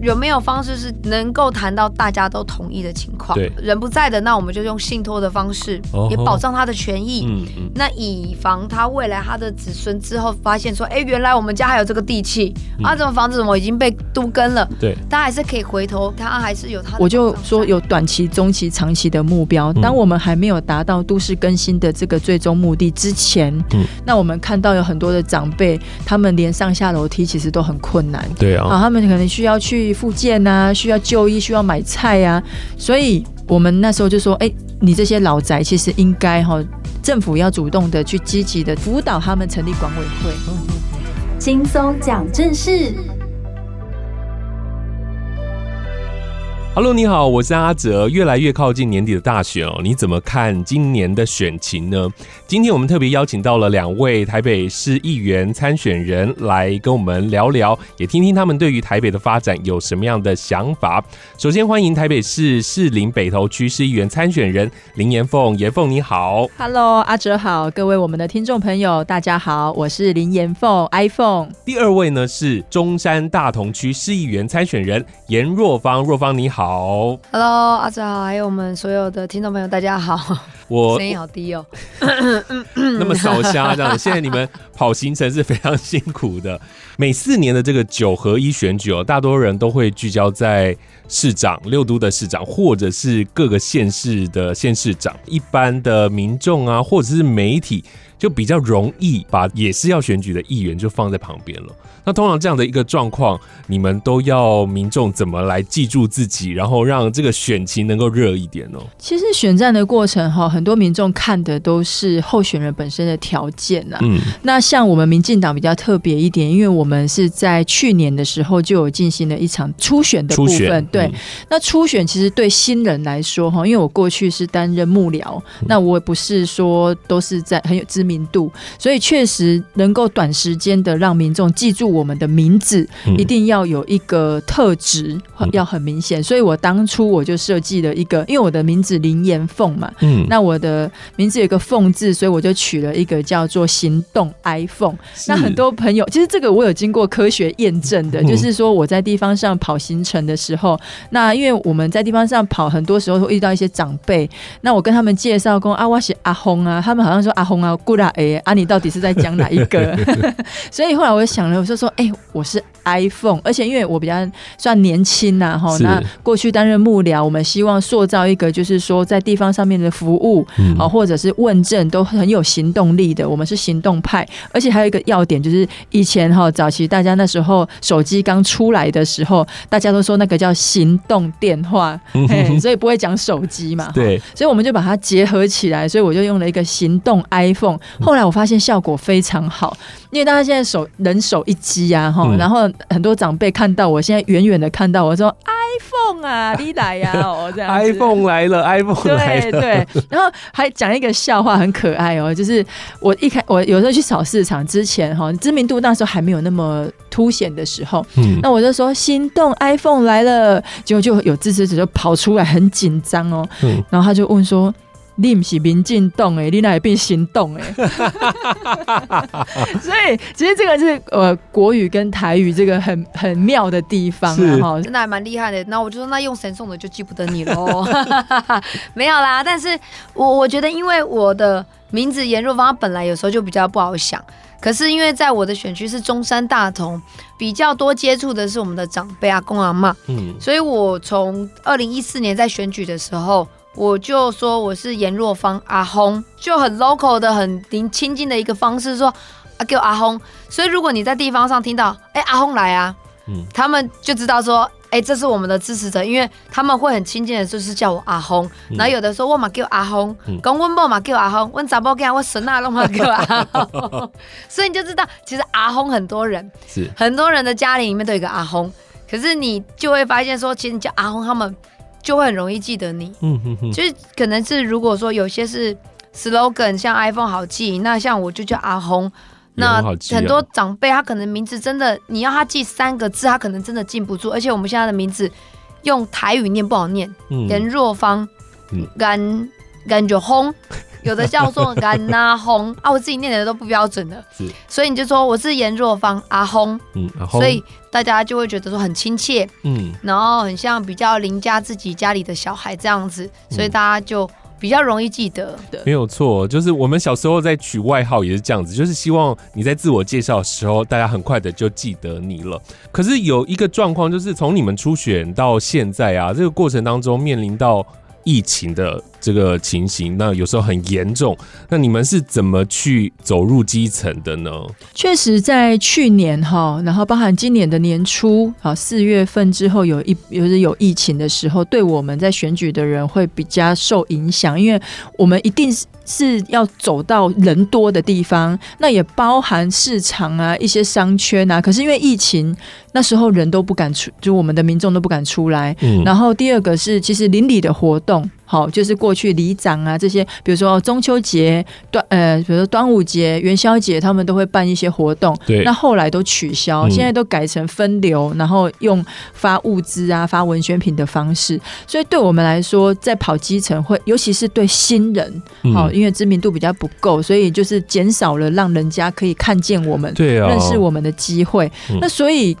有没有方式是能够谈到大家都同意的情况？对，人不在的，那我们就用信托的方式，也保障他的权益。嗯嗯。那以防他未来他的子孙之后发现说，哎，原来我们家还有这个地契，啊，这种房子怎么已经被都跟了？对，他还是可以回头，他还是有他。我就说有短期、中期、长期的目标。当我们还没有达到都市更新的这个最终目的之前，嗯，那我们看到有很多的长辈，他们连上下楼梯其实都很困难。对啊，啊，他们可能需要去复健啊，需要就医，需要买菜啊，所以我们那时候就说，哎、你这些老宅其实应该哈，政府要主动的去积极的辅导他们成立管委会，轻松讲正事。Hello，你好，我是阿哲。越来越靠近年底的大选哦，你怎么看今年的选情呢？今天我们特别邀请到了两位台北市议员参选人来跟我们聊聊，也听听他们对于台北的发展有什么样的想法。首先欢迎台北市士林北投区市议员参选人林延凤，延凤你好。Hello，阿哲好，各位我们的听众朋友大家好，我是林延凤，iPhone。第二位呢是中山大同区市议员参选人严若芳，若芳你好。好，Hello，阿哲好，还有我们所有的听众朋友，大家好。我 声音好低哦，那么少瞎这样。现在你们跑行程是非常辛苦的。每四年的这个九合一选举哦，大多人都会聚焦在市长、六都的市长，或者是各个县市的县市长。一般的民众啊，或者是媒体，就比较容易把也是要选举的议员就放在旁边了。那通常这样的一个状况，你们都要民众怎么来记住自己，然后让这个选情能够热一点呢？其实选战的过程哈，很多民众看的都是候选人本身的条件呐。嗯，那像我们民进党比较特别一点，因为我们是在去年的时候就有进行了一场初选的部分。对，嗯、那初选其实对新人来说哈，因为我过去是担任幕僚，嗯、那我也不是说都是在很有知名度，所以确实能够短时间的让民众记住我们的名字，一定要有一个特质要很明显。所以我当初我就设计了一个，因为我的名字林岩凤嘛，嗯，那我的名字有一个凤字，所以我就取了一个叫做行动 iPhone。那很多朋友，其实这个我有经过科学验证的，就是说我在地方上跑行程的时候，那因为我们在地方上跑，很多时候会遇到一些长辈，那我跟他们介绍说啊，我是阿红啊，他们好像说阿红啊，姑啦哎，啊你到底是在讲哪一个？所以后来我就想了，我就说，哎、欸，我是 iPhone，而且因为我比较算年轻呐，哈，那过去担任幕僚，我们希望塑造一个就是说在地方上面的服务。啊，或者是问政都很有行动力的，我们是行动派，而且还有一个要点就是，以前哈早期大家那时候手机刚出来的时候，大家都说那个叫行动电话，所以不会讲手机嘛，对，所以我们就把它结合起来，所以我就用了一个行动 iPhone，后来我发现效果非常好。因为大家现在手人手一机啊，哈、嗯，然后很多长辈看到我现在远远的看到我说 iPhone 啊，你来呀、啊，哦这样 iPhone 来了，iPhone 来了，对对，然后还讲一个笑话，很可爱哦，就是我一开我有时候去扫市场之前哈，知名度那时候还没有那么凸显的时候，嗯，那我就说心动 iPhone 来了，结果就有支持者就跑出来很紧张哦，嗯，然后他就问说。你不是民进党诶，你哪会变行动诶？所以其实这个是呃国语跟台语这个很很妙的地方哈，真的还蛮厉害的。那我就说那用神送的就记不得你喽，没有啦。但是我我觉得因为我的名字颜若芳，本来有时候就比较不好想。可是因为在我的选区是中山大同，比较多接触的是我们的长辈阿公阿妈，嗯，所以我从二零一四年在选举的时候。我就说我是颜若芳阿轰，就很 local 的、很亲近的一个方式说啊，叫阿轰。所以如果你在地方上听到，哎、欸，阿轰来啊，嗯，他们就知道说，哎、欸，这是我们的支持者，因为他们会很亲近的，就是叫我阿轰。嗯、然后有的时候我嘛叫阿红，讲温某嘛叫阿轰，温查某囝我神啊拢嘛叫阿红。所以你就知道，其实阿轰很多人是很多人的家里里面都有一个阿轰，可是你就会发现说，其实你叫阿轰他们。就会很容易记得你，嗯哼哼，就是可能是如果说有些是 slogan，像 iPhone 好记，那像我就叫阿红，那很多长辈他可能名字真的你要他记三个字，他可能真的记不住，而且我们现在的名字用台语念不好念，颜、嗯、若芳，甘甘就红，有的叫做甘拿红啊，我自己念的都不标准的，是，所以你就说我是颜若芳阿红，嗯，所以大家就会觉得说很亲切，嗯，然后很像比较邻家自己家里的小孩这样子，所以大家就。比较容易记得。的，没有错，就是我们小时候在取外号也是这样子，就是希望你在自我介绍的时候，大家很快的就记得你了。可是有一个状况，就是从你们初选到现在啊，这个过程当中面临到。疫情的这个情形，那有时候很严重。那你们是怎么去走入基层的呢？确实，在去年哈，然后包含今年的年初，啊四月份之后有一就是有疫情的时候，对我们在选举的人会比较受影响，因为我们一定是。是要走到人多的地方，那也包含市场啊，一些商圈啊。可是因为疫情，那时候人都不敢出，就我们的民众都不敢出来。嗯。然后第二个是，其实邻里的活动。好，就是过去里长啊这些，比如说中秋节、端呃，比如说端午节、元宵节，他们都会办一些活动。对。那后来都取消，现在都改成分流，然后用发物资啊、发文宣品的方式。所以对我们来说，在跑基层会，尤其是对新人，好，因为知名度比较不够，所以就是减少了让人家可以看见我们、对啊，认识我们的机会。那所以。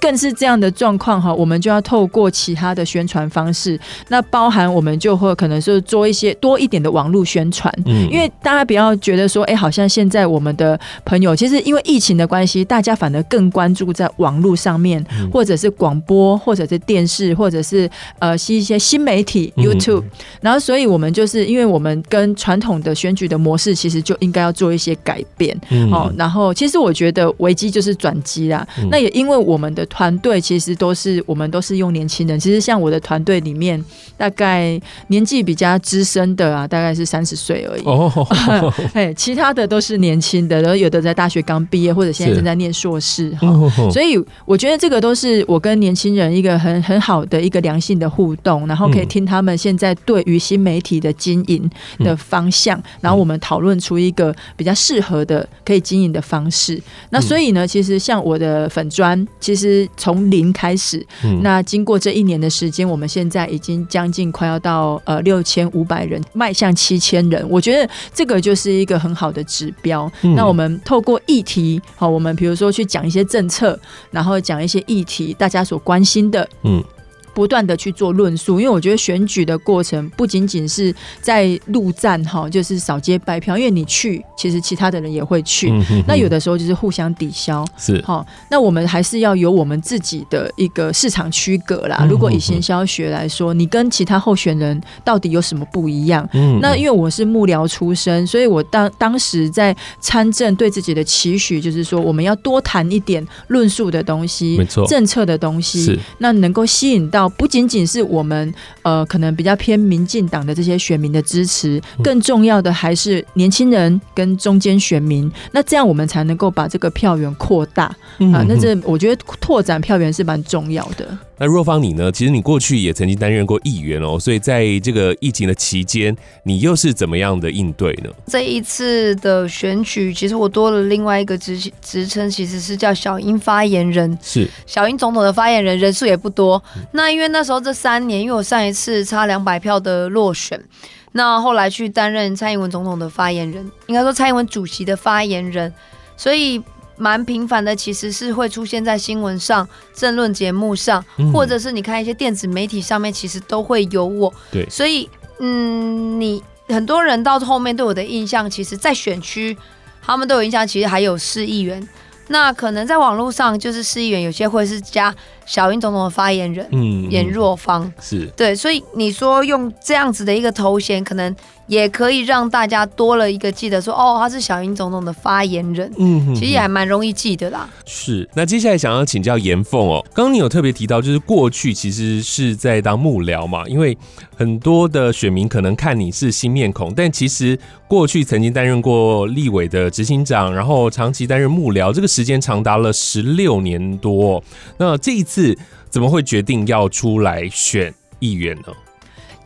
更是这样的状况哈，我们就要透过其他的宣传方式，那包含我们就会可能是做一些多一点的网络宣传，嗯，因为大家不要觉得说，哎，好像现在我们的朋友其实因为疫情的关系，大家反而更关注在网络上面，或者是广播，或者是电视，或者是呃是一些新媒体 YouTube，然后所以我们就是因为我们跟传统的选举的模式，其实就应该要做一些改变，嗯。哦，然后其实我觉得危机就是转机啦，那也因为我们的。团队其实都是我们都是用年轻人，其实像我的团队里面，大概年纪比较资深的啊，大概是三十岁而已。哦，哎，其他的都是年轻的，然后有的在大学刚毕业，或者现在正在念硕士哈。所以我觉得这个都是我跟年轻人一个很很好的一个良性的互动，然后可以听他们现在对于新媒体的经营的方向，然后我们讨论出一个比较适合的可以经营的方式。那所以呢，其实像我的粉砖，其实。从零开始，那经过这一年的时间，我们现在已经将近快要到呃六千五百人，迈向七千人。我觉得这个就是一个很好的指标。那我们透过议题，好，我们比如说去讲一些政策，然后讲一些议题，大家所关心的，嗯。不断的去做论述，因为我觉得选举的过程不仅仅是在陆战哈，就是扫街拜票，因为你去，其实其他的人也会去，嗯、哼哼，那有的时候就是互相抵消，是哈。那我们还是要有我们自己的一个市场区隔啦。如果以行销学来说，你跟其他候选人到底有什么不一样？嗯，那因为我是幕僚出身，所以我当当时在参政，对自己的期许就是说，我们要多谈一点论述的东西，没错，政策的东西，那能够吸引到。不仅仅是我们呃，可能比较偏民进党的这些选民的支持，更重要的还是年轻人跟中间选民。那这样我们才能够把这个票源扩大啊。那这我觉得拓展票源是蛮重要的。那若芳你呢？其实你过去也曾经担任过议员哦，所以在这个疫情的期间，你又是怎么样的应对呢？这一次的选举，其实我多了另外一个职职称，其实是叫小英发言人。是小英总统的发言人，人数也不多。那因为那时候这三年，因为我上一次差两百票的落选，那后来去担任蔡英文总统的发言人，应该说蔡英文主席的发言人，所以。蛮频繁的，其实是会出现在新闻上、政论节目上，或者是你看一些电子媒体上面，其实都会有我。对，所以嗯，你很多人到后面对我的印象，其实，在选区他们都有印象，其实还有市议员。那可能在网络上，就是市议员有些会是加小英总统的发言人，嗯，颜若芳是对，所以你说用这样子的一个头衔，可能。也可以让大家多了一个记得说哦，他是小英总统的发言人，嗯哼哼，其实也还蛮容易记得啦。是，那接下来想要请教颜凤哦，刚刚你有特别提到，就是过去其实是在当幕僚嘛，因为很多的选民可能看你是新面孔，但其实过去曾经担任过立委的执行长，然后长期担任幕僚，这个时间长达了十六年多。那这一次四怎么会决定要出来选议员呢？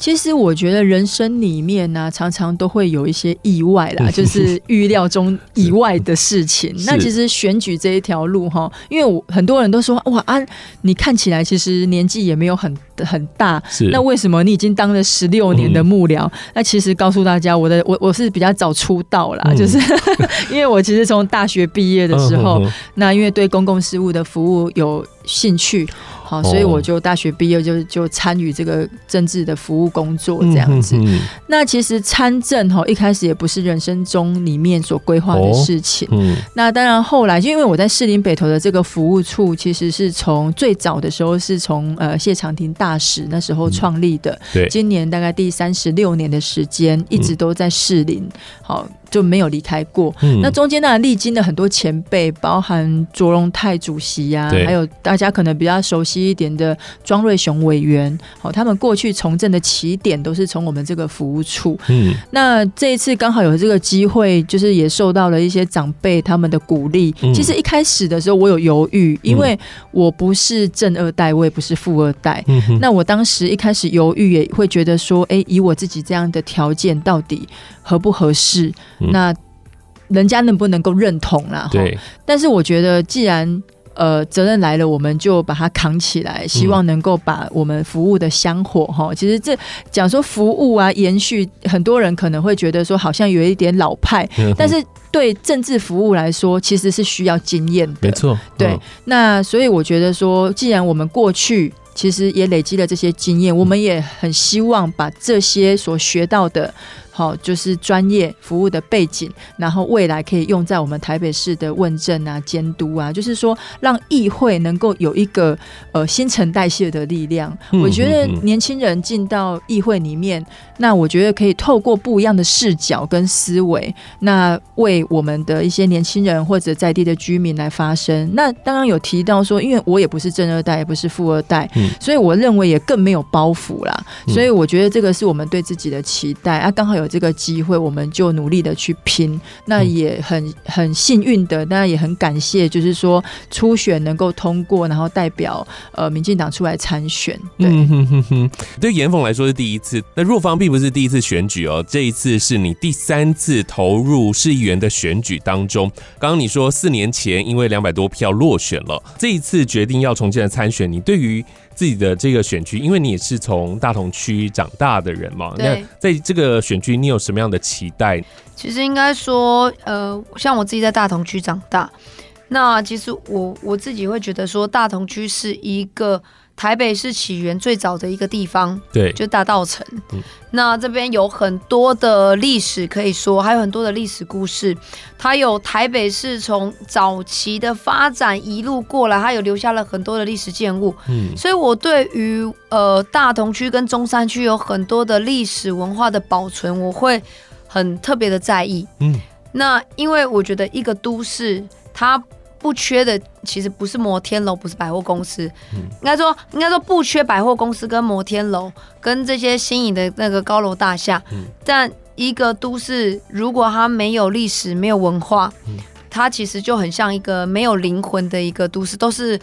其实我觉得人生里面呢、啊，常常都会有一些意外啦，就是预料中以外的事情。那其实选举这一条路哈，因为我很多人都说哇啊，你看起来其实年纪也没有很很大，那为什么你已经当了十六年的幕僚？嗯、那其实告诉大家，我的我我是比较早出道啦，嗯、就是 因为我其实从大学毕业的时候，嗯、那因为对公共事务的服务有兴趣。好，所以我就大学毕业就就参与这个政治的服务工作这样子。嗯、那其实参政哈，一开始也不是人生中里面所规划的事情。哦嗯、那当然后来就因为我在士林北投的这个服务处，其实是从最早的时候是从呃谢长廷大使那时候创立的。嗯、对，今年大概第三十六年的时间，一直都在士林。好。就没有离开过。嗯、那中间呢，历经了很多前辈，包含卓荣泰主席呀、啊，还有大家可能比较熟悉一点的庄瑞雄委员。好，他们过去从政的起点都是从我们这个服务处。嗯，那这一次刚好有这个机会，就是也受到了一些长辈他们的鼓励。嗯、其实一开始的时候我有犹豫，因为我不是正二代，我也不是富二代。嗯、那我当时一开始犹豫，也会觉得说，哎，以我自己这样的条件，到底合不合适？嗯、那人家能不能够认同啦？对。但是我觉得，既然呃责任来了，我们就把它扛起来，希望能够把我们服务的香火哈。嗯、其实这讲说服务啊，延续，很多人可能会觉得说好像有一点老派，嗯、但是对政治服务来说，其实是需要经验的。没错。对。嗯、那所以我觉得说，既然我们过去其实也累积了这些经验，嗯、我们也很希望把这些所学到的。好，就是专业服务的背景，然后未来可以用在我们台北市的问政啊、监督啊，就是说让议会能够有一个呃新陈代谢的力量。嗯、我觉得年轻人进到议会里面，那我觉得可以透过不一样的视角跟思维，那为我们的一些年轻人或者在地的居民来发声。那当然有提到说，因为我也不是正二代，也不是富二代，嗯、所以我认为也更没有包袱啦。所以我觉得这个是我们对自己的期待啊，刚好有。这个机会，我们就努力的去拼。那也很很幸运的，当然也很感谢，就是说初选能够通过，然后代表呃民进党出来参选。对，嗯、哼哼哼对严凤来说是第一次。那若芳并不是第一次选举哦，这一次是你第三次投入市议员的选举当中。刚刚你说四年前因为两百多票落选了，这一次决定要重新的参选，你对于自己的这个选区，因为你也是从大同区长大的人嘛，那在这个选区，你有什么样的期待？其实应该说，呃，像我自己在大同区长大，那其实我我自己会觉得说，大同区是一个。台北是起源最早的一个地方，对，就大道城。嗯、那这边有很多的历史可以说，还有很多的历史故事。它有台北市从早期的发展一路过来，它有留下了很多的历史建物。嗯，所以我对于呃大同区跟中山区有很多的历史文化的保存，我会很特别的在意。嗯，那因为我觉得一个都市它。不缺的其实不是摩天楼，不是百货公司，应该说应该说不缺百货公司跟摩天楼跟这些新颖的那个高楼大厦。但一个都市如果它没有历史、没有文化，它其实就很像一个没有灵魂的一个都市，都是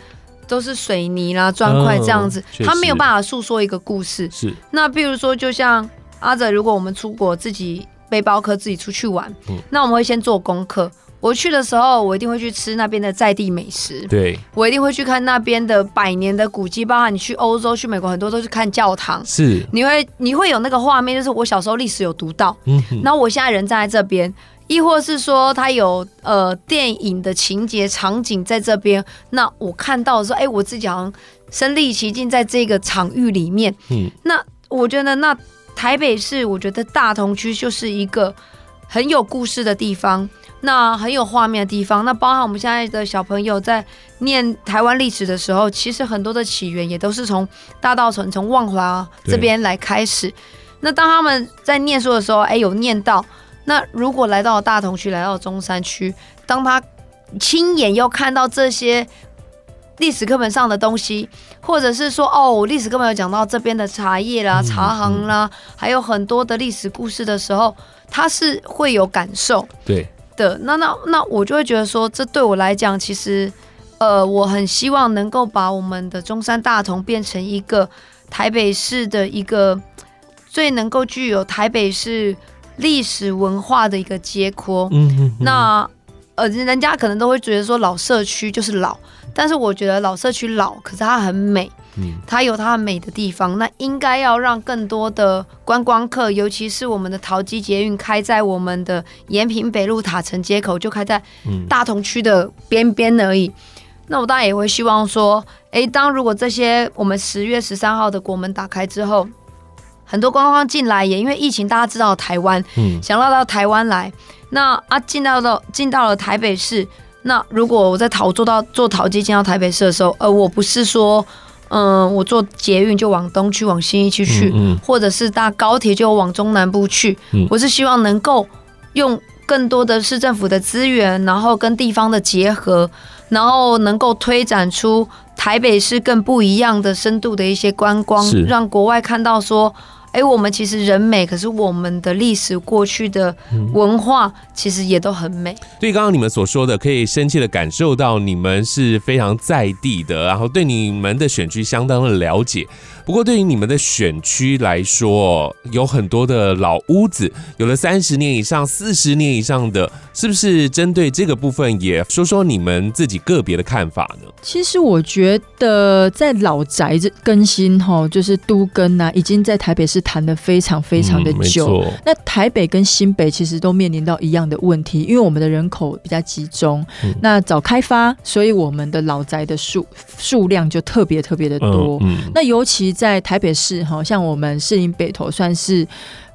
都是水泥啦、砖块这样子，它没有办法诉说一个故事。是。那比如说，就像阿泽，如果我们出国自己背包客自己出去玩，那我们会先做功课。我去的时候，我一定会去吃那边的在地美食。对，我一定会去看那边的百年的古迹，包含你去欧洲、去美国，很多都是看教堂。是，你会你会有那个画面，就是我小时候历史有读到。嗯哼，然后我现在人站在这边，亦或是说他有呃电影的情节场景在这边，那我看到的时候，哎，我自己好像身历其境在这个场域里面。嗯，那我觉得那台北市，我觉得大同区就是一个很有故事的地方。那很有画面的地方，那包含我们现在的小朋友在念台湾历史的时候，其实很多的起源也都是从大道城、从万华这边来开始。那当他们在念书的时候，哎，有念到。那如果来到大同区，来到中山区，当他亲眼又看到这些历史课本上的东西，或者是说，哦，历史课本有讲到这边的茶叶啦、茶行啦，还有很多的历史故事的时候，他是会有感受。对。的那那那我就会觉得说，这对我来讲，其实，呃，我很希望能够把我们的中山大同变成一个台北市的一个最能够具有台北市历史文化的一个街廓。嗯嗯，那呃，人家可能都会觉得说老社区就是老，但是我觉得老社区老，可是它很美。它有它美的地方，那应该要让更多的观光客，尤其是我们的桃机捷运开在我们的延平北路塔城街口，就开在大同区的边边而已。那我当然也会希望说，诶，当如果这些我们十月十三号的国门打开之后，很多观光进来，也因为疫情，大家知道台湾，嗯想要到台湾来，那啊进到了进到了台北市，那如果我在桃做到做桃机进到台北市的时候，呃，我不是说。嗯，我坐捷运就往东区、往新一区去，嗯嗯，或者是搭高铁就往中南部去。嗯，我是希望能够用更多的市政府的资源，然后跟地方的结合，然后能够推展出台北市更不一样的深度的一些观光，让国外看到说。哎，我们其实人美，可是我们的历史过去的文化其实也都很美。对，刚刚你们所说的，可以深切的感受到你们是非常在地的，然后对你们的选区相当的了解。不过，对于你们的选区来说，有很多的老屋子，有了三十年以上、四十年以上的，是不是针对这个部分，也说说你们自己个别的看法呢？其实我觉得，在老宅这更新哈，就是都更啊，已经在台北市。谈的非常非常的久，嗯，那台北跟新北其实都面临到一样的问题，因为我们的人口比较集中，嗯、那早开发，所以我们的老宅的数数量就特别特别的多。那尤其在台北市，哈，像我们士林北投算是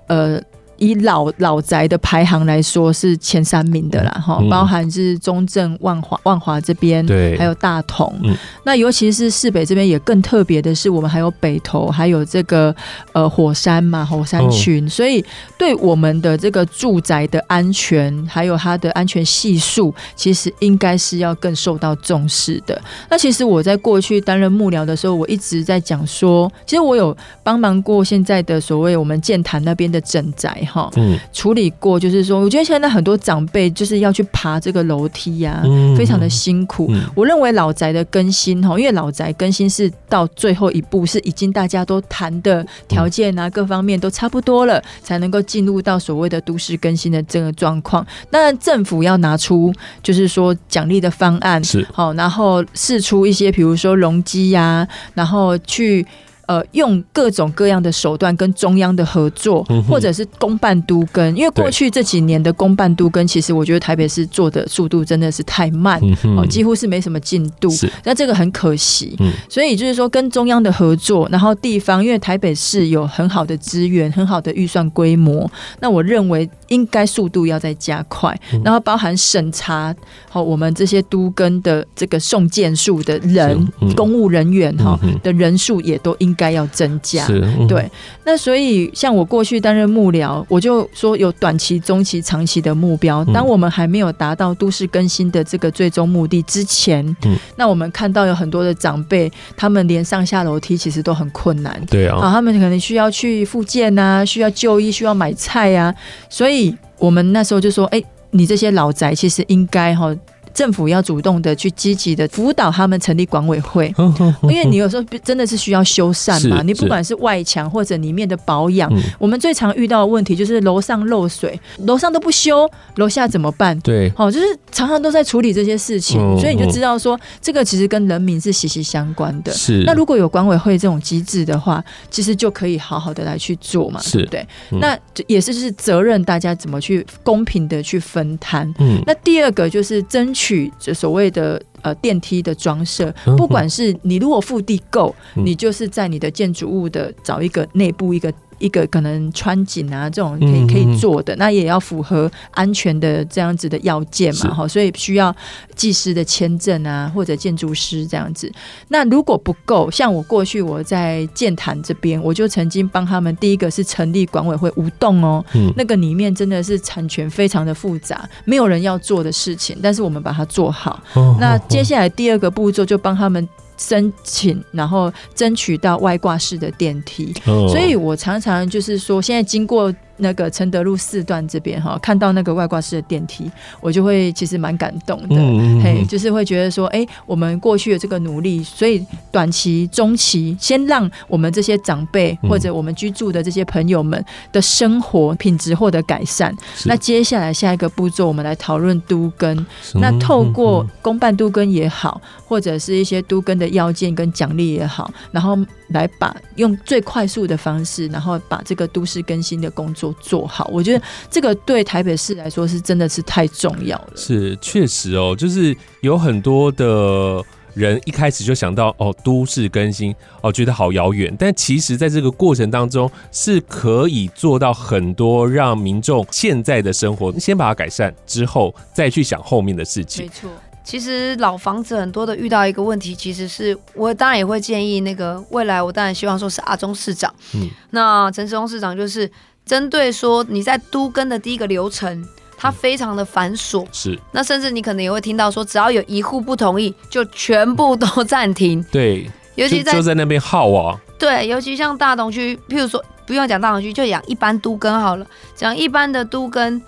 呃。以老老宅的排行来说，是前三名的啦，哈、嗯，包含是中正、万华、万华这边，对，还有大同。嗯、那尤其是市北这边也更特别的是，我们还有北投，还有这个呃火山嘛，火山群，哦、所以对我们的这个住宅的安全，还有它的安全系数，其实应该是要更受到重视的。那其实我在过去担任幕僚的时候，我一直在讲说，其实我有帮忙过现在的所谓我们建潭那边的整宅。哈，嗯，处理过，就是说，我觉得现在很多长辈就是要去爬这个楼梯呀、啊，嗯、非常的辛苦。嗯、我认为老宅的更新，哈，因为老宅更新是到最后一步，是已经大家都谈的条件啊，各方面都差不多了，才能够进入到所谓的都市更新的这个状况。当然，政府要拿出就是说奖励的方案，是好，然后试出一些，比如说容积呀，然后去。呃，用各种各样的手段跟中央的合作，嗯、或者是公办都跟，因为过去这几年的公办都跟，其实我觉得台北市做的速度真的是太慢，哦、几乎是没什么进度。那这个很可惜。嗯、所以就是说，跟中央的合作，然后地方，因为台北市有很好的资源、很好的预算规模，那我认为应该速度要再加快，嗯、然后包含审查好我们这些都跟的这个送件数的人、嗯、公务人员哈的人数也都应。应该要增加，嗯、对。那所以，像我过去担任幕僚，我就说有短期、中期、长期的目标。当我们还没有达到都市更新的这个最终目的之前，嗯、那我们看到有很多的长辈，他们连上下楼梯其实都很困难。对啊，他们可能需要去复健啊，需要就医，需要买菜啊。所以我们那时候就说：“哎、欸，你这些老宅其实应该哈。”政府要主动的去积极的辅导他们成立管委会，因为你有时候真的是需要修缮嘛，你不管是外墙或者里面的保养，我们最常遇到的问题就是楼上漏水，楼上都不修，楼下怎么办？对，好，就是常常都在处理这些事情，所以你就知道说，这个其实跟人民是息息相关的。是，那如果有管委会这种机制的话，其实就可以好好的来去做嘛，对不对？那也是就是责任大家怎么去公平的去分摊。嗯，那第二个就是争取。去这所谓的呃电梯的装设，不管是你如果腹地够，你就是在你的建筑物的找一个内部一个。一个可能穿紧啊，这种可以可以做的，嗯、那也要符合安全的这样子的要件嘛，哈，所以需要技师的签证啊，或者建筑师这样子。那如果不够，像我过去我在建坛这边，我就曾经帮他们第一个是成立管委会无动哦，嗯、那个里面真的是产权非常的复杂，没有人要做的事情，但是我们把它做好。哦、那接下来第二个步骤就帮他们。申请，然后争取到外挂式的电梯，哦、所以我常常就是说，现在经过那个承德路四段这边哈，看到那个外挂式的电梯，我就会其实蛮感动的，嗯嗯嘿，就是会觉得说，哎、欸，我们过去的这个努力，所以短期、中期，先让我们这些长辈或者我们居住的这些朋友们的生活品质获得改善。那接下来下一个步骤，我们来讨论都根。那透过公办都根也好，或者是一些都根的要件跟奖励也好，然后来把用最快速的方式，然后把这个都市更新的工作做做好。我觉得这个对台北市来说是真的是太重要了。是，确实哦，就是有很多的人一开始就想到哦，都市更新哦，觉得好遥远。但其实在这个过程当中，是可以做到很多，让民众现在的生活先把它改善之后，再去想后面的事情。没错。其实老房子很多的遇到一个问题，其实是我当然也会建议那个未来，我当然希望说是阿中市长，嗯，那陈时中市长就是针对说你在都更的第一个流程，它非常的繁琐，是，那甚至你可能也会听到说，只要有一户不同意，就全部都暂停，对，尤其在就在那边耗啊，对，尤其像大同区，譬如说不用讲大同区，就讲一般都更好了，讲一般的都更，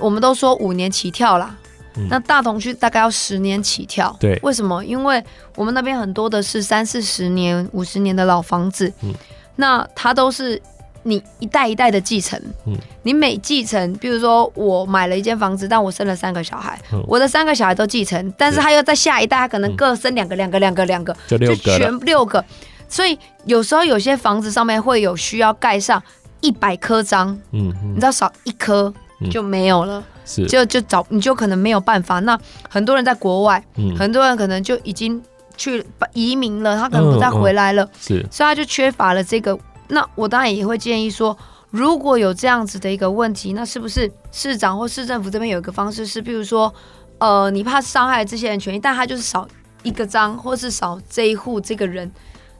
我们都说五年起跳啦。那大同区大概要十年起跳，对，为什么？因为我们那边很多的是三四十年、五十年的老房子，嗯，那它都是你一代一代的继承，嗯，你每继承，比如说我买了一间房子，但我生了三个小孩，嗯，我的三个小孩都继承，但是他又在下一代，他可能各生两个、两个、两个、两个，就六个，全六个，所以有时候有些房子上面会有需要盖上一百颗章，嗯，你知道少一颗就没有了。是，就就找你就可能没有办法。那很多人在国外，嗯，很多人可能就已经去移民了，他可能不再回来了，是，所以他就缺乏了这个。那我当然也会建议说，如果有这样子的一个问题，那是不是市长或市政府这边有一个方式是，比如说，呃，你怕伤害这些人权益，但他就是少一个章，或是少这一户这个人，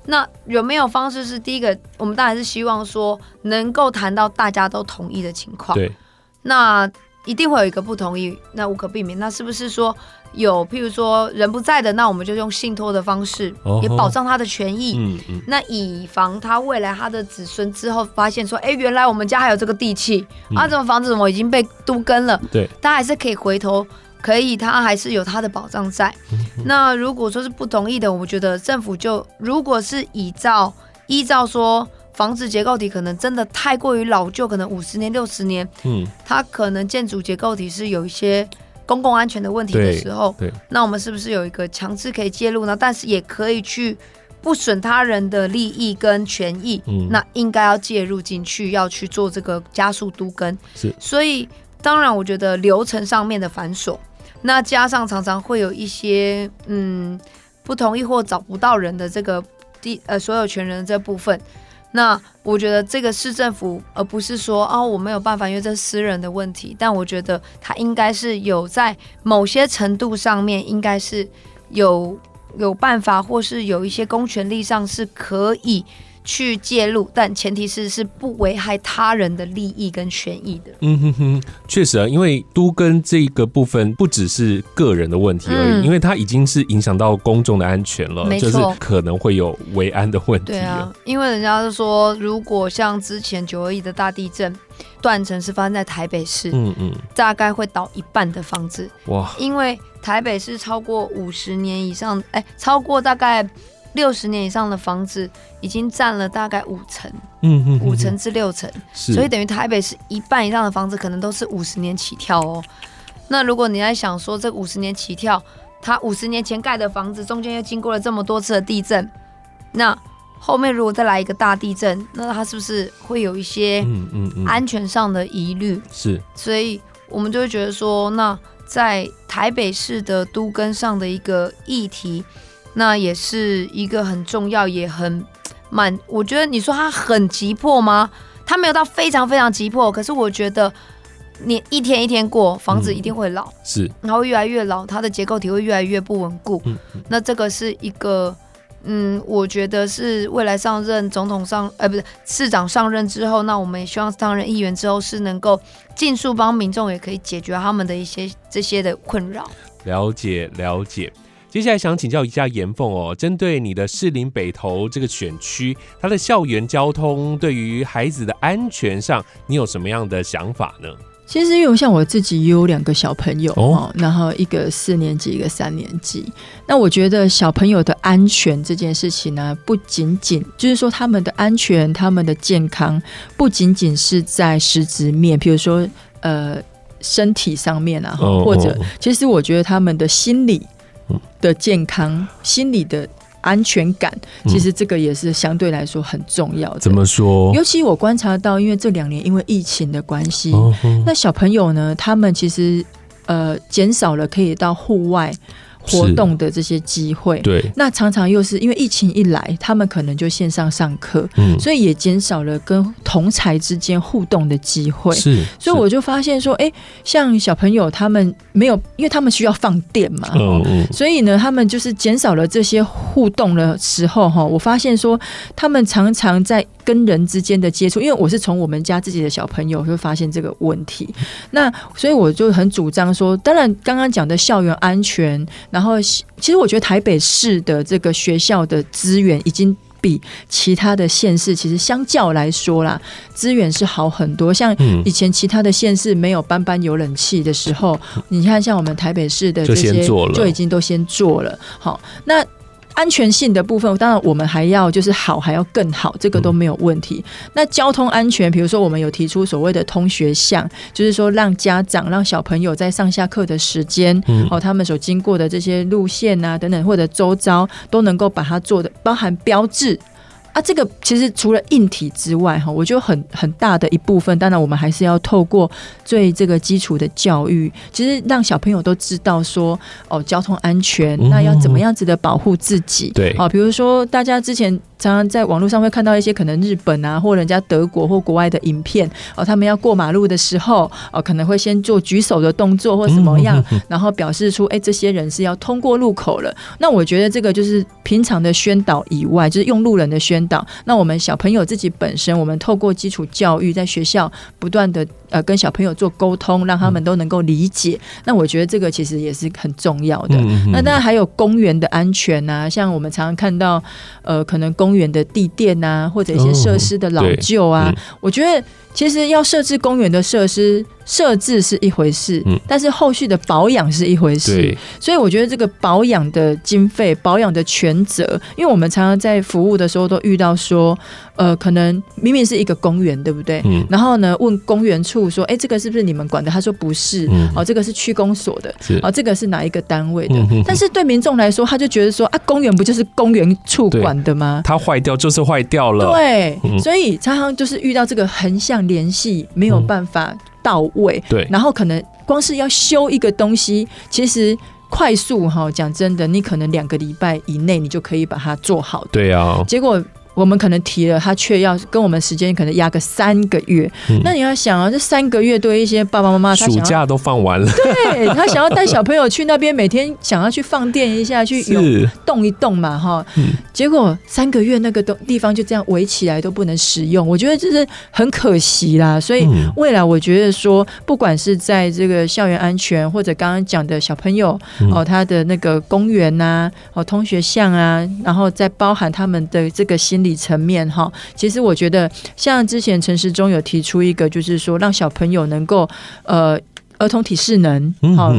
那有没有方式是第一个？我们当然是希望说能够谈到大家都同意的情况。对，那。一定会有一个不同意，那无可避免。那是不是说有，譬如说人不在的，那我们就用信托的方式，也保障他的权益。嗯嗯。那以防他未来他的子孙之后发现说，哎，原来我们家还有这个地契，啊，这种房子怎么已经被都跟了？对，他还是可以回头，可以，他还是有他的保障在。那如果说是不同意的，我觉得政府就如果是依照依照说。房子结构体可能真的太过于老旧，可能五十年、六十年，嗯，它可能建筑结构体是有一些公共安全的问题的时候，对，对，那我们是不是有一个强制可以介入呢？但是也可以去不损他人的利益跟权益，嗯，那应该要介入进去，要去做这个加速都跟，是，所以当然我觉得流程上面的繁琐，那加上常常会有一些嗯不同意或找不到人的这个第呃所有权人的这部分。那我觉得这个市政府，而不是说、哦、我没有办法，因为这是私人的问题。但我觉得他应该是有在某些程度上面，应该是有有办法，或是有一些公权力上是可以。去介入，但前提是是不危害他人的利益跟权益的。嗯哼哼，确实啊，因为都跟这个部分不只是个人的问题而已，嗯、因为它已经是影响到公众的安全了，就是可能会有维安的问题。对啊，因为人家是说，如果像之前九二一的大地震，断层是发生在台北市，嗯嗯，大概会倒一半的房子。哇，因为台北市超过五十年以上，哎、欸，超过大概。六十年以上的房子已经占了大概五成，嗯嗯，五成至六成，所以等于台北市一半以上的房子可能都是五十年起跳哦。那如果你在想说这五十年起跳，它五十年前盖的房子中间又经过了这么多次的地震，那后面如果再来一个大地震，那它是不是会有一些安全上的疑虑？是，所以我们就会觉得说，那在台北市的都跟上的一个议题。那也是一个很重要，也很 蛮。我觉得你说他很急迫吗？他没有到非常非常急迫，可是我觉得你一天一天过，房子一定会老，嗯、是，然后越来越老，它的结构体会越来越不稳固。那这个是一个，嗯，我觉得是未来上任总统上，呃，不是市长上任之后，那我们也希望上任议员之后是能够尽速帮民众也可以解决他们的一些这些的困扰。了解了解。接下来想请教一下严凤哦，针对你的士林北投这个选区，它的校园交通对于孩子的安全上，你有什么样的想法呢？其实因为像我自己也有两个小朋友哦，然后一个四年级，一个三年级。那我觉得小朋友的安全这件事情呢，不仅仅就是说他们的安全、他们的健康，不仅仅是在实质面，比如说呃身体上面啊，或者其实我觉得他们的心理。的健康、心理的安全感，其实这个也是相对来说很重要的。怎么说？尤其我观察到，因为这两年因为疫情的关系，那小朋友呢，他们其实呃减少了可以到户外。活动的这些机会，对，那常常又是因为疫情一来，他们可能就线上上课，嗯，所以也减少了跟同才之间互动的机会，是，所以我就发现说，哎、欸，像小朋友他们没有，因为他们需要放电嘛，嗯嗯，所以呢，他们就是减少了这些互动的时候，哈，我发现说，他们常常在。跟人之间的接触，因为我是从我们家自己的小朋友就发现这个问题，那所以我就很主张说，当然刚刚讲的校园安全，然后其实我觉得台北市的这个学校的资源已经比其他的县市其实相较来说啦，资源是好很多。像以前其他的县市没有班班有冷气的时候，你看像我们台北市的这些就已经都先做了。好，那。安全性的部分，当然我们还要就是好，还要更好，这个都没有问题。嗯、那交通安全，比如说我们有提出所谓的通学巷，就是说让家长、让小朋友在上下课的时间，嗯、哦，他们所经过的这些路线啊等等，或者周遭都能够把它做的包含标志。啊，这个其实除了硬体之外，哈，我觉得很很大的一部分，当然我们还是要透过最这个基础的教育，其实让小朋友都知道说，哦，交通安全，那要怎么样子的保护自己，对，啊，比如说大家之前。常常在网络上会看到一些可能日本啊，或人家德国或国外的影片哦，他们要过马路的时候哦，可能会先做举手的动作或什么样，然后表示出哎，这些人是要通过路口了。那我觉得这个就是平常的宣导以外，就是用路人的宣导。那我们小朋友自己本身，我们透过基础教育，在学校不断的呃跟小朋友做沟通，让他们都能够理解。那我觉得这个其实也是很重要的。那当然还有公园的安全啊，像我们常常看到呃，可能公园的地垫啊，或者一些设施的老旧啊，我觉得其实要设置公园的设施。设置是一回事，嗯，但是后续的保养是一回事，对，所以我觉得这个保养的经费、保养的权责，因为我们常常在服务的时候都遇到说，呃，可能明明是一个公园，对不对？嗯，然后呢，问公园处说，哎，这个是不是你们管的？他说不是，嗯，哦，这个是区公所的，是，哦，这个是哪一个单位的？嗯，但是对民众来说，他就觉得说，啊，公园不就是公园处管的吗？它坏掉就是坏掉了，对，嗯，所以常常就是遇到这个横向联系没有办法。到位，对，然后可能光是要修一个东西，其实快速哈，讲真的，你可能两个礼拜以内你就可以把它做好，对啊，结果。我们可能提了，他却要跟我们时间可能压个三个月。嗯、那你要想啊，这三个月对一些爸爸妈妈，他暑假都放完了，对他想要带小朋友去那边，每天想要去放电一下，去有动一动嘛，哈。嗯、结果三个月那个东地方就这样围起来都不能使用，我觉得这是很可惜啦。所以未来我觉得说，不管是在这个校园安全，或者刚刚讲的小朋友哦，他的那个公园呐、啊，哦，通学巷啊，然后再包含他们的这个心。理层面哈，其实我觉得像之前陈时中有提出一个，就是说让小朋友能够呃儿童体适能，好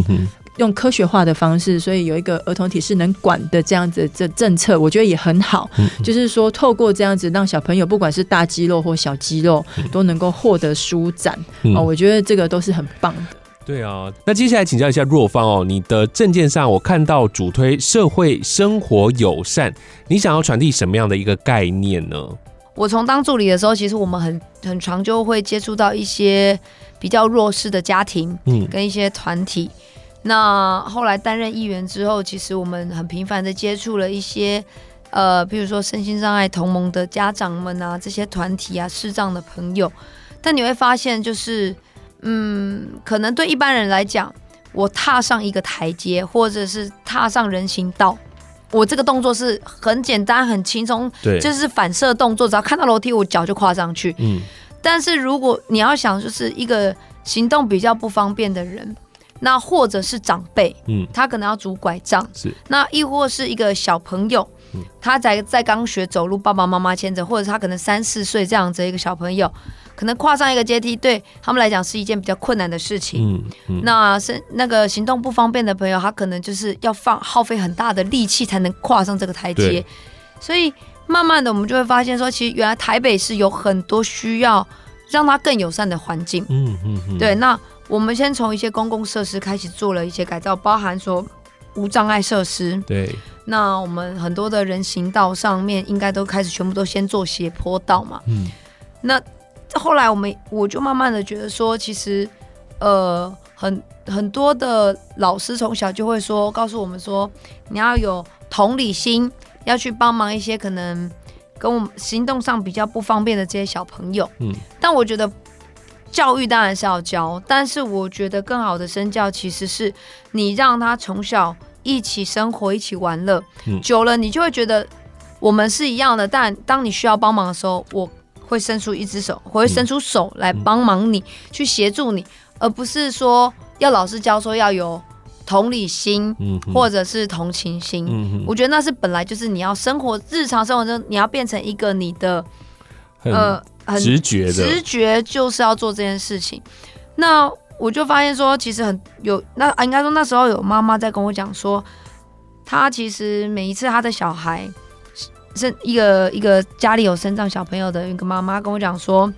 用科学化的方式，所以有一个儿童体适能管的这样子的政策，我觉得也很好。就是说透过这样子让小朋友不管是大肌肉或小肌肉都能够获得舒展啊，我觉得这个都是很棒的。对啊，那接下来请教一下若芳哦，你的证件上我看到主推社会生活友善，你想要传递什么样的一个概念呢？我从当助理的时候，其实我们很很常就会接触到一些比较弱势的家庭，嗯，跟一些团体。嗯、那后来担任议员之后，其实我们很频繁的接触了一些呃，比如说身心障碍同盟的家长们啊，这些团体啊，视障的朋友。但你会发现，就是。嗯，可能对一般人来讲，我踏上一个台阶，或者是踏上人行道，我这个动作是很简单、很轻松，对，就是反射动作，只要看到楼梯，我脚就跨上去。嗯，但是如果你要想，就是一个行动比较不方便的人，那或者是长辈，嗯，他可能要拄拐杖，是，那亦或是一个小朋友，嗯、他在在刚学走路，爸爸妈妈牵着，或者他可能三四岁这样子一个小朋友，可能跨上一个阶梯，对他们来讲是一件比较困难的事情。嗯嗯，那是那个行动不方便的朋友，他可能就是要放耗费很大的力气才能跨上这个台阶，所以慢慢的我们就会发现说，其实原来台北是有很多需要让他更友善的环境。嗯嗯嗯，对，那。我们先从一些公共设施开始做了一些改造，包含说无障碍设施。对，那我们很多的人行道上面应该都开始全部都先做斜坡道嘛。嗯。那后来我们我就慢慢的觉得说，其实呃很很多的老师从小就会说，告诉我们说，你要有同理心，要去帮忙一些可能跟我们行动上比较不方便的这些小朋友。嗯。但我觉得。教育当然是要教，但是我觉得更好的身教其实是你让他从小一起生活、一起玩乐，嗯、久了你就会觉得我们是一样的。但当你需要帮忙的时候，我会伸出一只手，我会伸出手来帮忙你，嗯、去协助你，而不是说要老师教说要有同理心，嗯、或者是同情心。嗯、我觉得那是本来就是你要生活日常生活中你要变成一个你的呃。很直觉的。直觉就是要做这件事情，那我就发现说，其实很有那应该说那时候有妈妈在跟我讲说，她其实每一次她的小孩生一个一个家里有生长小朋友的一个妈妈跟我讲说，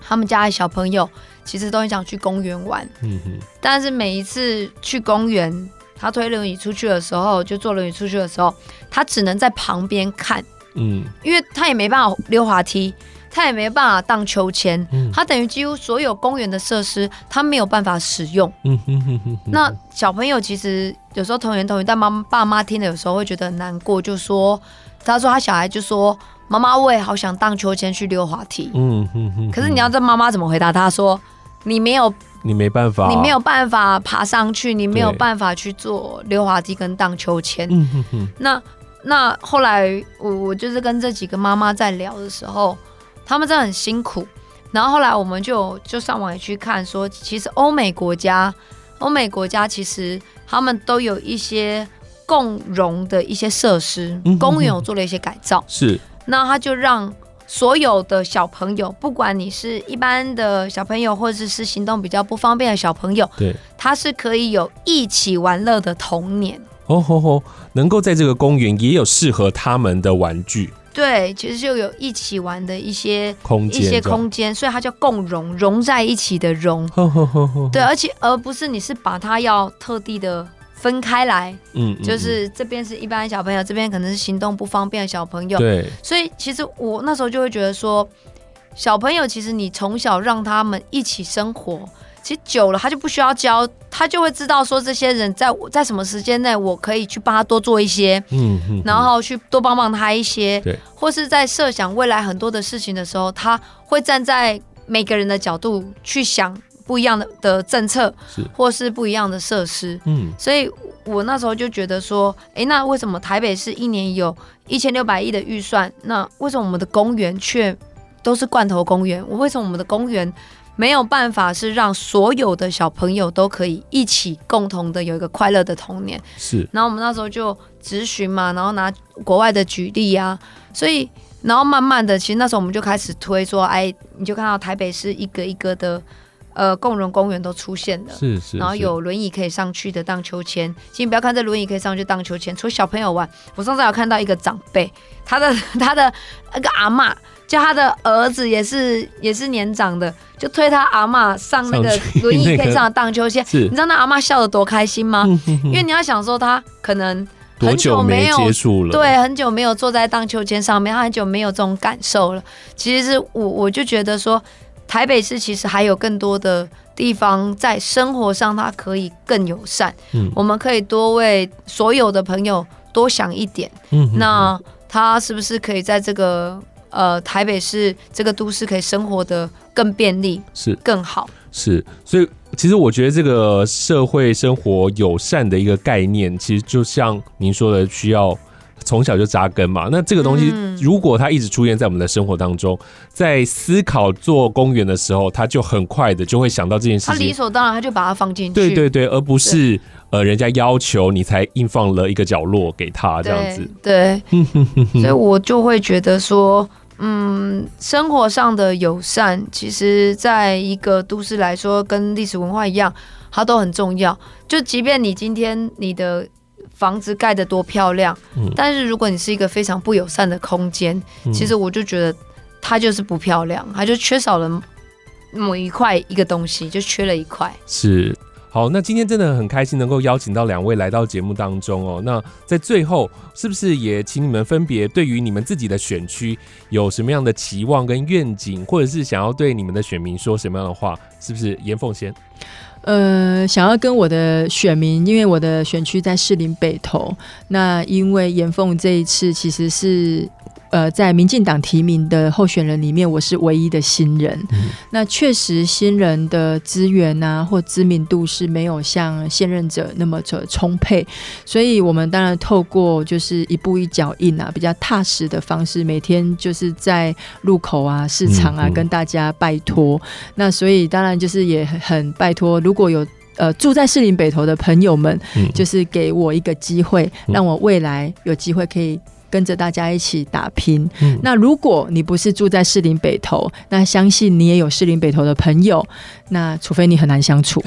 他们家的小朋友其实都很想去公园玩，嗯哼，但是每一次去公园，他推轮椅出去的时候，就坐轮椅出去的时候，他只能在旁边看，嗯，因为他也没办法溜滑梯。他也没办法荡秋千，嗯、他等于几乎所有公园的设施，他没有办法使用。嗯、哼哼哼哼，那小朋友其实有时候同言同语，但妈爸妈听了有时候会觉得很难过，就说他说他小孩就说妈妈，我也好想荡秋千去溜滑梯。嗯哼哼，可是你要这妈妈怎么回答他说你没有，你没办法，你没有办法爬上去，你没有办法去做溜滑梯跟荡秋千。嗯哼哼，那那后来我我就是跟这几个妈妈在聊的时候。他们真的很辛苦，然后后来我们就就上网也去看，说其实欧美国家，欧美国家其实他们都有一些共融的一些设施，嗯、哼哼。公园有做了一些改造，是，那他就让所有的小朋友，不管你是一般的小朋友，或者是行动比较不方便的小朋友，对，他是可以有一起玩乐的童年，哦吼吼，能够在这个公园也有适合他们的玩具。对，其实就有一起玩的一些空间，一些空间，所以它叫共融，融在一起的融。对，而且而不是你是把它要特地的分开来，嗯，就是这边是一般小朋友，这边可能是行动不方便的小朋友。对，所以其实我那时候就会觉得说，小朋友其实你从小让他们一起生活。其实久了，他就不需要教，他就会知道说，这些人在我在什么时间内，我可以去帮他多做一些，嗯嗯，然后去多帮帮他一些，对，或是在设想未来很多的事情的时候，他会站在每个人的角度去想不一样的的政策，是，或是不一样的设施，嗯，所以我那时候就觉得说，哎，那为什么台北市一年有一千六百亿的预算，那为什么我们的公园却都是罐头公园？我为什么我们的公园？没有办法是让所有的小朋友都可以一起共同的有一个快乐的童年。是，然后我们那时候就咨询嘛，然后拿国外的举例啊，所以然后慢慢的，其实那时候我们就开始推说，哎，你就看到台北市一个一个的呃共融公园都出现了，是是，然后有轮椅可以上去的荡秋千。其实你不要看这轮椅可以上去荡秋千，除了小朋友玩，我上次有看到一个长辈，他的 他的那个阿嬷。就他的儿子也是也是年长的，就推他阿妈上那个 轮椅可以上荡秋千，你知道那阿妈笑得多开心吗？因为你要想说他可能很久没有接触了，对，很久没有坐在荡秋千上面，他很久没有这种感受了。其实是我我就觉得说，台北市其实还有更多的地方在生活上，它可以更友善。嗯，我们可以多为所有的朋友多想一点。嗯，那他是不是可以在这个？呃，台北市这个都市可以生活的更便利，是更好，是。所以，其实我觉得这个社会生活友善的一个概念，其实就像您说的，需要从小就扎根嘛。那这个东西如果它一直出现在我们的生活当中，在思考做公园的时候，他就很快的就会想到这件事情。他理所当然，他就把它放进去。对对对，而不是呃人家要求你才硬放了一个角落给他这样子。对，对 所以我就会觉得说。嗯，生活上的友善，其实在一个都市来说，跟历史文化一样，它都很重要。就即便你今天你的房子盖得多漂亮，嗯，但是如果你是一个非常不友善的空间，嗯，其实我就觉得它就是不漂亮，它就缺少了某一块一个东西，就缺了一块。是。好，那今天真的很开心能够邀请到两位来到节目当中哦。那在最后，是不是也请你们分别对于你们自己的选区有什么样的期望跟愿景，或者是想要对你们的选民说什么样的话？是不是严凤先？呃，想要跟我的选民，因为我的选区在士林北投，那因为严凤这一次其实是。呃，在民进党提名的候选人里面，我是唯一的新人。嗯、那确实，新人的资源啊，或知名度是没有像现任者那么的充沛，所以我们当然透过就是一步一脚印啊，比较踏实的方式，每天就是在路口啊、市场啊，嗯嗯跟大家拜托。那所以当然就是也很拜托，如果有呃住在士林北投的朋友们，嗯、就是给我一个机会，让我未来有机会可以。跟着大家一起打拼。嗯、那如果你不是住在士林北头，那相信你也有士林北头的朋友。那除非你很难相处，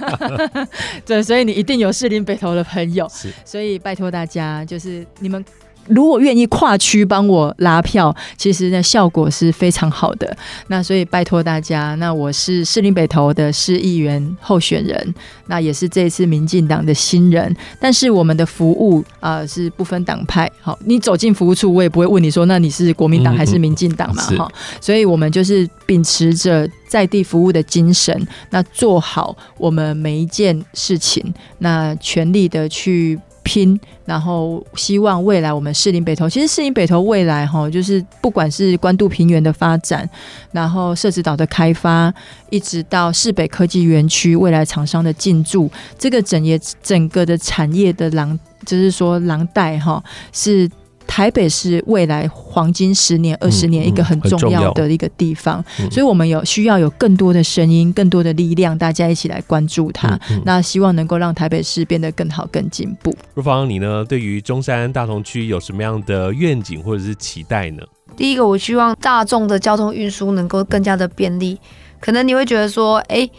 对，所以你一定有士林北头的朋友。所以拜托大家，就是你们。如果愿意跨区帮我拉票，其实呢效果是非常好的。那所以拜托大家，那我是士林北投的市议员候选人，那也是这一次民进党的新人。但是我们的服务啊、呃、是不分党派，好，你走进服务处，我也不会问你说，那你是国民党还是民进党嘛？哈、嗯，所以我们就是秉持着在地服务的精神，那做好我们每一件事情，那全力的去。拼，然后希望未来我们士林北投，其实士林北投未来哈，就是不管是关渡平原的发展，然后社子岛的开发，一直到市北科技园区未来厂商的进驻，这个整业整个的产业的廊，就是说廊带哈是。台北是未来黄金十年、二十年一个很重要的一个地方，嗯嗯、所以我们有需要有更多的声音、更多的力量，大家一起来关注它。嗯嗯、那希望能够让台北市变得更好、更进步。若芳，你呢？对于中山大同区有什么样的愿景或者是期待呢？第一个，我希望大众的交通运输能够更加的便利。可能你会觉得说，哎、欸，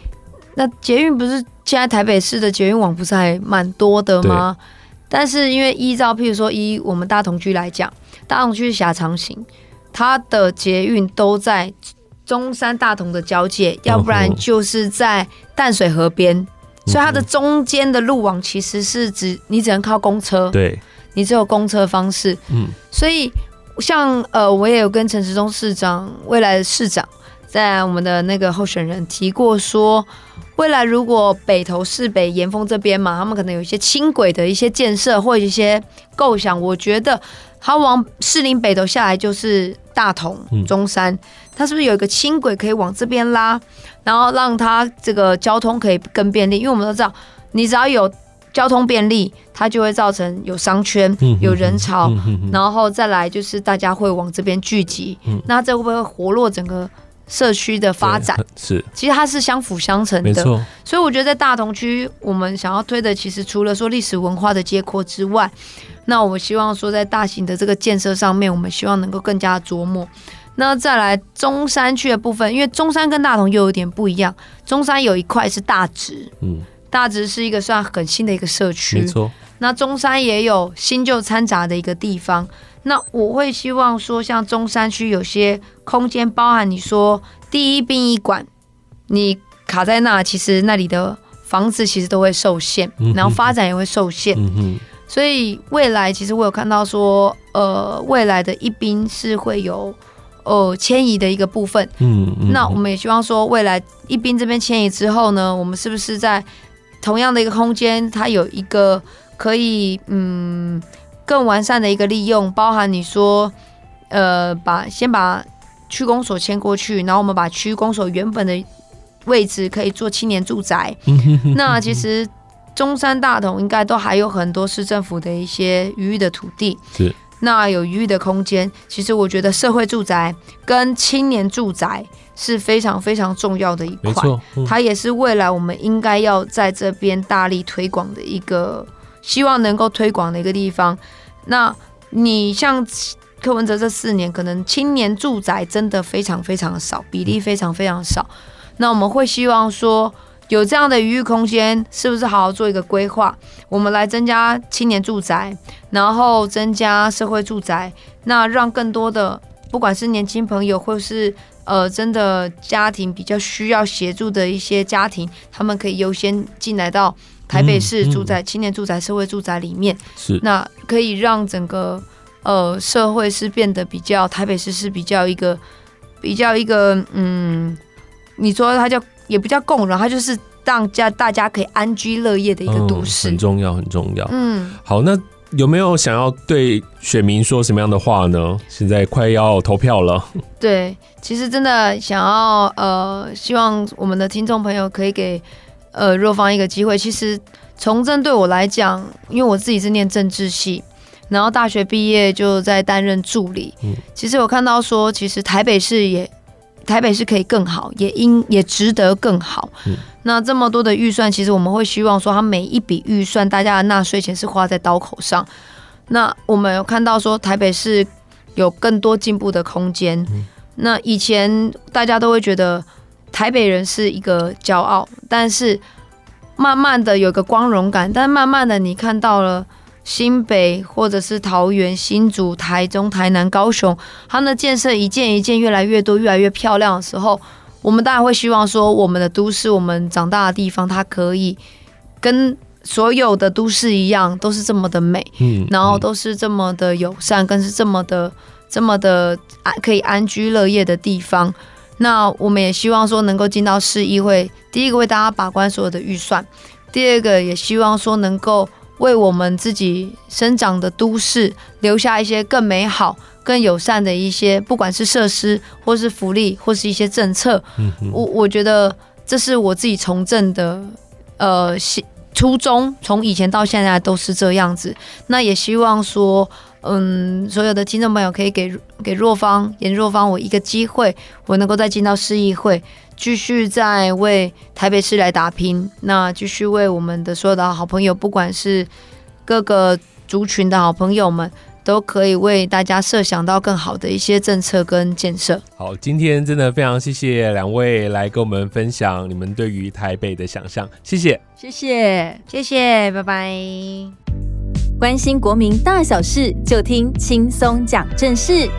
那捷运不是现在台北市的捷运网不是还蛮多的吗？但是因为依照，譬如说依我们大同区来讲，大同区狭长型，它的捷运都在中山大同的交界，要不然就是在淡水河边，所以它的中间的路网其实是只你只能靠公车，对，你只有公车方式，嗯，所以像呃，我也有跟陈时中市长，未来的市长，在我们的那个候选人提过说。未来如果北投市北盐丰这边嘛，他们可能有一些轻轨的一些建设或一些构想，我觉得他往士林北投下来就是大同、中山，它是不是有一个轻轨可以往这边拉，然后让它这个交通可以更便利？因为我们都知道，你只要有交通便利，它就会造成有商圈、有人潮，然后再来就是大家会往这边聚集，那这会不会活络整个？社区的发展是，其实它是相辅相成的，没错。所以我觉得在大同区，我们想要推的，其实除了说历史文化的接阔之外，那我们希望说在大型的这个建设上面，我们希望能够更加琢磨。那再来中山区的部分，因为中山跟大同又有点不一样，中山有一块是大直，嗯，大直是一个算很新的一个社区，没错。那中山也有新旧掺杂的一个地方。那我会希望说，像中山区有些空间，包含你说第一殡仪馆，你卡在那，其实那里的房子其实都会受限，然后发展也会受限。所以未来其实我有看到说，呃，未来的一殡是会有呃迁移的一个部分。嗯那我们也希望说，未来一殡这边迁移之后呢，我们是不是在同样的一个空间，它有一个可以嗯。更完善的一个利用，包含你说，呃，把先把区公所迁过去，然后我们把区公所原本的位置可以做青年住宅。那其实中山大同应该都还有很多市政府的一些余裕的土地，是那有余裕的空间。其实我觉得社会住宅跟青年住宅是非常非常重要的一块，没错，嗯、它也是未来我们应该要在这边大力推广的一个，希望能够推广的一个地方。那你像柯文哲这四年，可能青年住宅真的非常非常少，比例非常非常少。那我们会希望说。有这样的余裕空间，是不是好好做一个规划？我们来增加青年住宅，然后增加社会住宅，那让更多的不管是年轻朋友，或是呃真的家庭比较需要协助的一些家庭，他们可以优先进来到台北市住宅青年住宅、社会住宅里面。是，那可以让整个呃社会是变得比较台北市是比较一个比较一个嗯，你说它叫。也不叫共荣，它就是让家大家可以安居乐业的一个都市，嗯，很重要，很重要。嗯，好，那有没有想要对选民说什么样的话呢？现在快要投票了。对，其实真的想要呃，希望我们的听众朋友可以给呃若芳一个机会。其实从政对我来讲，因为我自己是念政治系，然后大学毕业就在担任助理。嗯，其实我看到说，其实台北市也。台北市可以更好，也应也值得更好。嗯、那这么多的预算，其实我们会希望说，它每一笔预算，大家的纳税钱是花在刀口上。那我们有看到说，台北市有更多进步的空间。嗯、那以前大家都会觉得台北人是一个骄傲，但是慢慢的有个光荣感，但慢慢的你看到了。新北或者是桃园、新竹、台中、台南、高雄，他们的建设一件一件越来越多、越来越漂亮的时候，我们当然会希望说，我们的都市、我们长大的地方，它可以跟所有的都市一样，都是这么的美，嗯，然后都是这么的友善，更是这么的、这么的安可以安居乐业的地方。那我们也希望说，能够进到市议会，第一个为大家把关所有的预算，第二个也希望说能够。为我们自己生长的都市留下一些更美好、更友善的一些，不管是设施，或是福利，或是一些政策。嗯，我我觉得这是我自己从政的呃初衷，从以前到现在都是这样子。那也希望说，嗯，所有的听众朋友可以给给若芳严若芳我一个机会，我能够再进到市议会。继续在为台北市来打拼，那继续为我们的所有的好朋友，不管是各个族群的好朋友们，都可以为大家设想到更好的一些政策跟建设。好，今天真的非常谢谢两位来跟我们分享你们对于台北的想象，谢谢，谢谢，谢谢，拜拜。关心国民大小事，就听轻松讲正事。